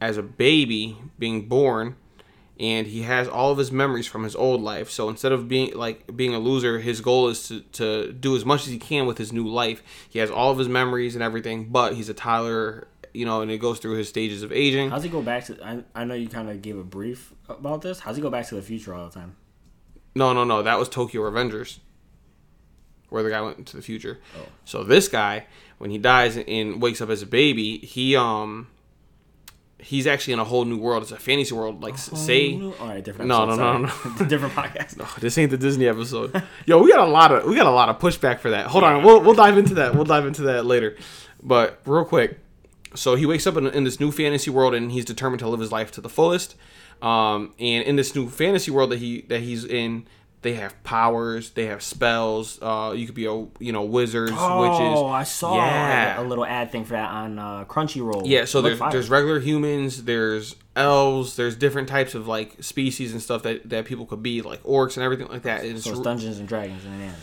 as a baby being born, and he has all of his memories from his old life. So instead of being like being a loser, his goal is to, to do as much as he can with his new life. He has all of his memories and everything, but he's a toddler you know, and it goes through his stages of aging. How's he go back to? I, I know you kind of gave a brief about this. How's he go back to the future all the time? No, no, no. That was Tokyo Revengers, where the guy went into the future. Oh. So this guy, when he dies and wakes up as a baby, he um, he's actually in a whole new world. It's a fantasy world. Like say, all right, different. No, episode, no, no, sorry. (laughs) different podcast. Oh, this ain't the Disney episode. Yo, we got a lot of we got a lot of pushback for that. Hold on, we'll we'll dive into that. We'll dive into that later. But real quick, so he wakes up in, in this new fantasy world and he's determined to live his life to the fullest. Um, and in this new fantasy world that he that he's in, they have powers, they have spells. Uh, you could be a you know wizards, witches. Oh, I saw Yeah. a little ad thing for that on uh, Crunchyroll. Yeah, so there's fire. there's regular humans, there's elves, there's different types of like species and stuff that, that people could be, like orcs and everything like that. It's so it's Dungeons and Dragons in an anime.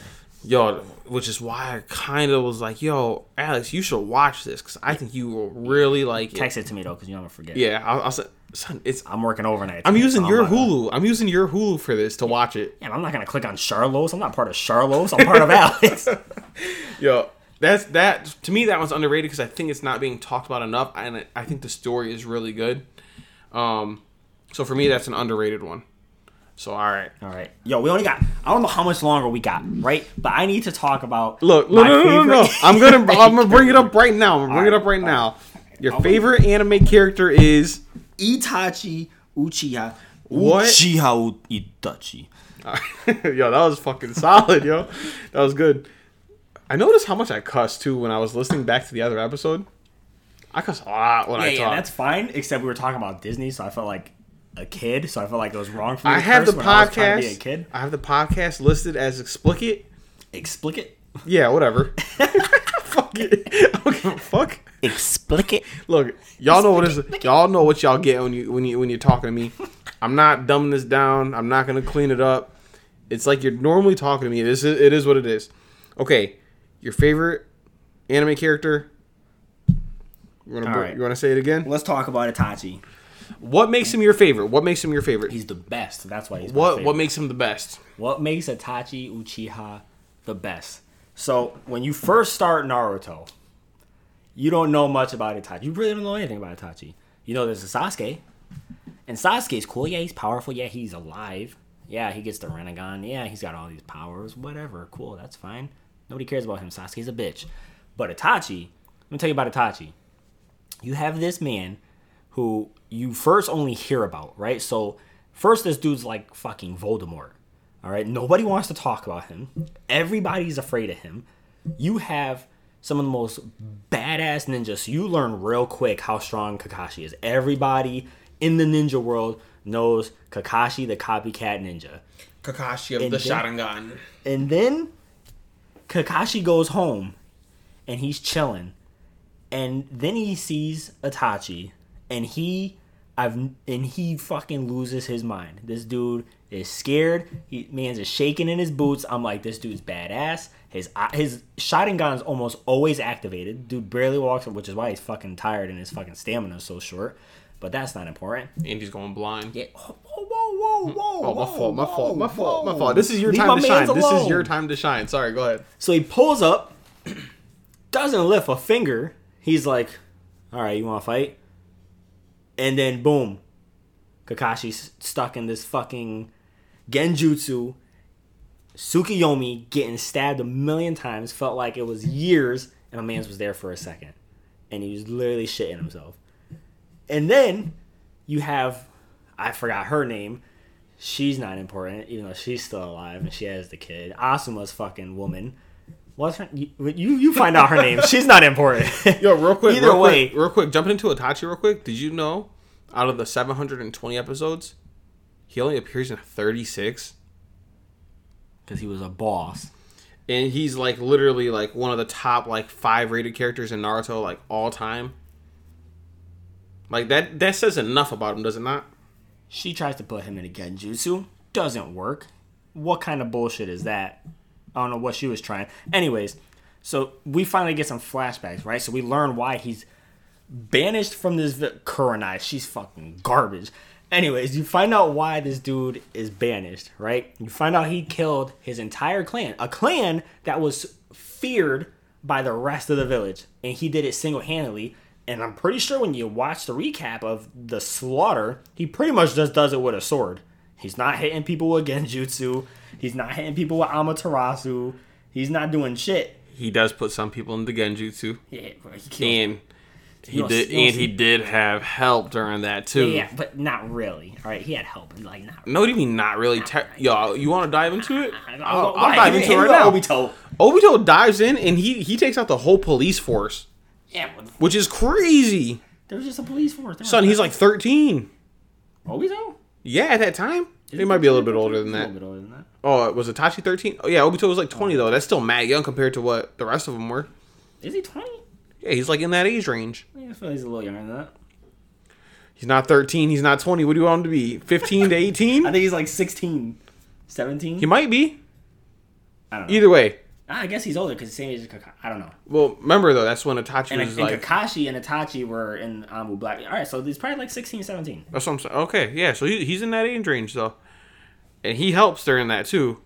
Yo, which is why I kind of was like, yo, Alex, you should watch this because I think you will really like it. Text it to me though, because you don't forget. Yeah, I'll, I'll say, son, it's. I'm working overnight. I'm using so your gonna- Hulu. I'm using your Hulu for this to watch it. Yeah, I'm not gonna click on Charlos. I'm not part of Charlos. I'm part of (laughs) Alex. (laughs) Yo, that's that to me that one's underrated because I think it's not being talked about enough, and I- I think the story is really good. Um, so for me, that's an underrated one. So all right, All right, yo, we only got. I don't know how much longer we got, right? But I need to talk about. look, my no, no, no, no, no. (laughs) I'm gonna I'm gonna bring it up right now. I'm gonna bring it up right now. Your favorite anime character is Itachi Uchiha. What? Uchiha Itachi. (laughs) yo, that was fucking solid, yo. That was good. I noticed how much I cussed too when I was listening back to the other episode. I cuss a lot when Yeah, I yeah, that's fine. Except we were talking about Disney, so I felt like a kid. So I felt like it was wrong for me. I to have the when I was trying to be a podcast. kid. I have the podcast listed as explicit. Explicit. Yeah, whatever. (laughs) fuck it. I don't give a fuck. Explicit. Look, y'all know what is y'all know what y'all get when you when you when you're talking to me. I'm not dumbing this down. I'm not gonna clean it up. It's like you're normally talking to me. This is it is what it is. Okay, your favorite anime character. You wanna right. you wanna say it again? Let's talk about Itachi. What makes him your favorite? What makes him your favorite? He's the best. That's why he's my What favorite. what makes him the best? What makes Itachi Uchiha the best? So when you first start Naruto, you don't know much about Itachi. You really don't know anything about Itachi. You know there's a Sasuke, and Sasuke's cool. Yeah, he's powerful. Yeah, he's alive. Yeah, he gets the Rinnegan. Yeah, he's got all these powers. Whatever. Cool. That's fine. Nobody cares about him. Sasuke's a bitch. But Itachi, let me tell you about Itachi. You have this man who you first only hear about, right? So first this dude's like fucking Voldemort. All right? Nobody wants to talk about him. Everybody's afraid of him. You have some of the most badass ninjas. You learn real quick how strong Kakashi is. Everybody in the ninja world knows Kakashi the copycat ninja. Kakashi of And the then- Sharingan. And then Kakashi goes home and he's chilling. And then he sees Itachi and he I've and he fucking loses his mind. This dude is scared. He man's is shaking in his boots. I'm like, this dude's badass. His uh, his Sharingan's almost always activated. Dude barely walks, which is why he's fucking tired and his fucking stamina is so short. But that's not important. Andy's going blind. Yeah. Oh, whoa, whoa, whoa, hmm. whoa. Oh, my fault, my whoa, fault, my fault, my whoa. fault. This is your Leave time to shine. mans This is your time to shine. Sorry, go ahead. So he pulls up, (clears throat) doesn't lift a finger. He's like, "All right, you want to fight?" And then boom, Kakashi's stuck in this fucking genjutsu. Tsukiyomi getting stabbed a million times felt like it was years, and my man's was there for a second, and he was literally shitting himself. And then you have, I forgot her name. She's not important, even though she's still alive and she has the kid. Asuma's fucking woman. What's her? You you, you find out her name. (laughs) She's not important. Yo, real quick, Either real way, quick, real quick, jumping into Itachi real quick. Did you know, out of the 720 episodes, he only appears in 36, because he was a boss. and he's like literally like one of the top like five rated characters in Naruto like all time. Like that that says enough about him, does it not? She tries to put him in a genjutsu. Doesn't work. What kind of bullshit is that? I don't know what she was trying. Anyways, so we finally get some flashbacks, right? So we learn why he's banished from this Kurenai. She's fucking garbage. Anyways, you find out why this dude is banished, right? You find out he killed his entire clan, a clan that was feared by the rest of the village, and he did it single handedly. And I'm pretty sure when you watch the recap of the slaughter, he pretty much just does it with a sword. He's not hitting people with genjutsu. He's not hitting people with Amaterasu. He's not doing shit. He does put some people into genjutsu, Yeah, bro, he and he did, and he did have help during that too. Yeah, but not really. All right, he had help, but like not. No, what do you mean not really? Te- Yo, you want to dive into it? I- oh, I'll. I'll dive into it right now. Obito. Obito dives in and he he takes out the whole police force, Yeah, which is crazy. there was just a police force. There Son, he's like 13. Obito. Yeah, at that time. He might be a little bit older than He's a that. little bit older than that. Oh, was Itachi 13? Oh, yeah, Obito was like 20, though. That's still mad young compared to what the rest of them were. Is he twenty? Yeah, he's like in that age range. Yeah, I feel he's a little younger than that. He's not 13, he's not 20. What do you want him to be? 15 to (laughs) 18? I think he's like 16, 17. He might be. I don't know. Either way. Ah, I guess he's older because same age as Kakashi. I don't know. Well, remember, though, that's when Itachi And, was and like. Kakashi and Itachi were in ANBU Black. All right, so he's probably like 16, 17. That's what I'm saying. Okay, yeah, so he, he's in that age range, though. And he helps during that, too.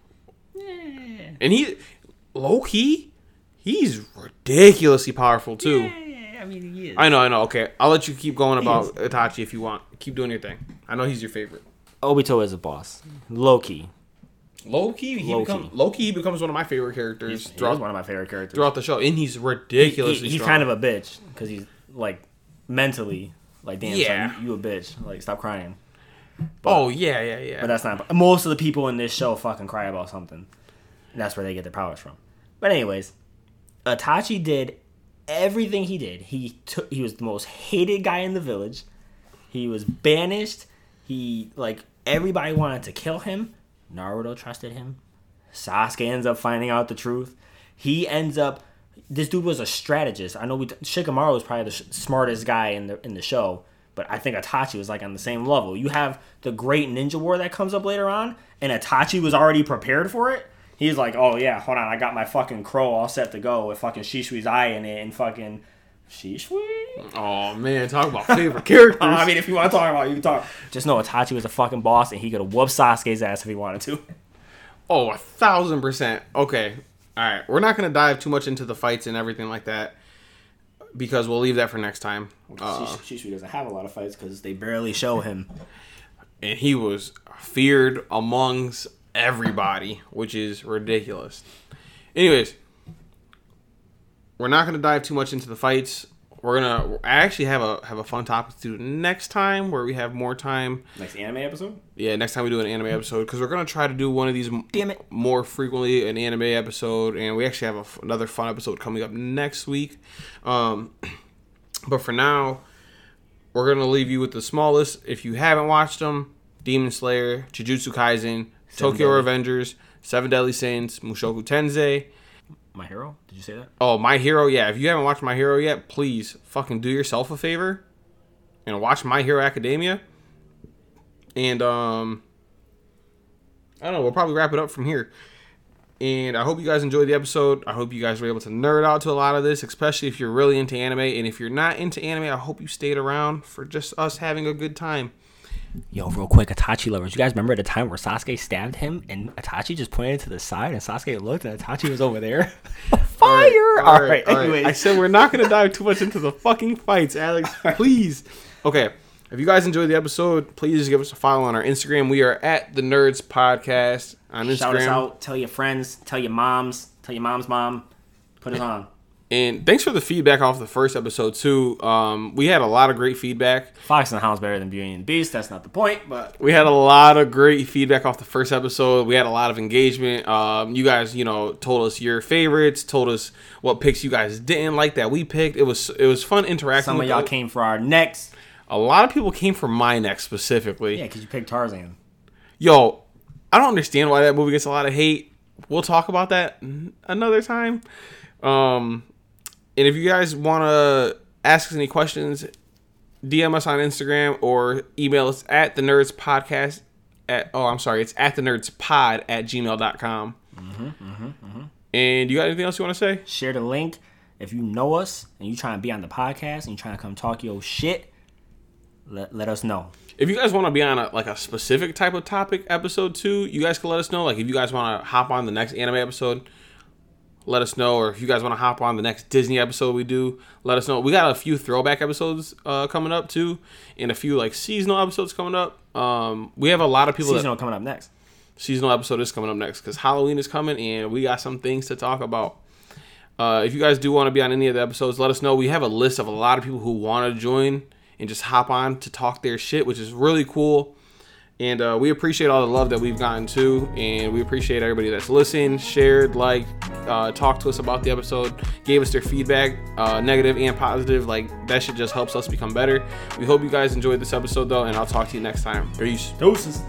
Yeah. And he, low key, he's ridiculously powerful, too. Yeah, yeah, I mean, he is. I know, I know. Okay, I'll let you keep going about Itachi if you want. Keep doing your thing. I know he's your favorite. Obito is a boss. Low key. Low key, he Low become, key. low key, he becomes one of my favorite characters He's, throughout, he's one of my favorite characters. throughout the show, and he's He- ridiculously he- he's strong. kind of a bitch because he's like mentally like damn Yeah. son, you, you a bitch like stop crying oh yeah, yeah, yeah. but that's not most of the people in this show fucking cry about something and that's where they get their powers from but anyways Itachi did everything he did he took he was the most hated guy in the village he was banished he like everybody wanted to kill him Naruto trusted him Sasuke ends up finding out the truth. He ends up. This dude was a strategist. I know we Shikamaru was probably the sh- smartest guy in the in the show, but I think Itachi was like on the same level. You have the Great Ninja War that comes up later on, and Itachi was already prepared for it. He's like, oh yeah, hold on, I got my fucking crow all set to go with fucking Shisui's eye in it and fucking Shisui. oh man, talk about (laughs) favorite characters. (laughs) I mean, if you want to talk about, it, you can talk. Just know Itachi was a fucking boss, and he could have whooped Sasuke's ass if he wanted to. oh, a thousand percent. Okay, all right. We're not gonna dive too much into the fights and everything like that because we'll leave that for next time. Uh, Shish- Shisui doesn't have a lot of fights because they barely show him. and he was feared amongst everybody, which is ridiculous. Anyways, we're not gonna dive too much into the fights. We're gonna I actually have a have a fun topic to do next time where we have more time. Next anime episode? Yeah, next time we do an anime episode because we're gonna try to do one of these Damn it. more frequently an anime episode, and we actually have a f another fun episode coming up next week. Um, (clears throat) but for now, we're gonna leave you with the smallest. If you haven't watched them, Demon Slayer, Jujutsu Kaisen, Tokyo Deadly. Revengers, Seven Deadly Sins, Mushoku Tensei. My hero? Did you say that? Oh, My Hero. Yeah, if you haven't watched My Hero yet, please fucking do yourself a favor and watch My Hero Academia. And um, I don't know. We'll probably wrap it up from here. And I hope you guys enjoyed the episode. I hope you guys were able to nerd out to a lot of this, especially if you're really into anime. And if you're not into anime, I hope you stayed around for just us having a good time. Yo, real quick, Itachi lovers. You guys remember the time where Sasuke stabbed him and Itachi just pointed to the side and Sasuke looked and Itachi was over there? (laughs) Fire! All right, all right. anyways. I said we're not going to dive too much into the fucking fights, Alex. (laughs) Please. Okay. If you guys enjoyed the episode, please give us a follow on our Instagram. We are at the Nerdz Podcast on Instagram. Shout us out. Tell your friends. Tell your moms. Tell your mom's mom. Put it on. And thanks for the feedback off the first episode too. Um, we had a lot of great feedback. Fox and the Hound's better than Beauty and the Beast. That's not the point, but We had a lot of great feedback off the first episode. We had a lot of engagement. Um, you guys, you know, told us your favorites, told us what picks you guys didn't like that we picked. It was it was fun interacting. some of y'all the- came for our next. A lot of people came for my neck specifically. Yeah, because you picked Tarzan. Yo, I don't understand why that movie gets a lot of hate. We'll talk about that another time. Um, and if you guys want to ask us any questions, DM us on Instagram or email us at the nerds podcast at oh I'm sorry, it's at the nerds pod at gmail.com. Mm-hmm, mm-hmm, mm-hmm. And you got anything else you want to say? Share the link. If you know us and you trying to be on the podcast and you trying to come talk your shit, let, let us know. If you guys want to be on a like a specific type of topic episode too, you guys can let us know. Like if you guys want to hop on the next anime episode, let us know. Or if you guys want to hop on the next Disney episode we do, let us know. We got a few throwback episodes uh, coming up too, and a few like seasonal episodes coming up. Um, we have a lot of people. Seasonal that, coming up next. seasonal episode is coming up next because Halloween is coming, and we got some things to talk about. Uh, if you guys do want to be on any of the episodes, let us know. We have a list of a lot of people who want to join and just hop on to talk their shit, which is really cool. And uh, we appreciate all the love that we've gotten too, and we appreciate everybody that's listened, shared, liked, uh, talked to us about the episode, gave us their feedback, uh, negative and positive. Like that shit just helps us become better. We hope you guys enjoyed this episode though, and I'll talk to you next time. Peace. Doses.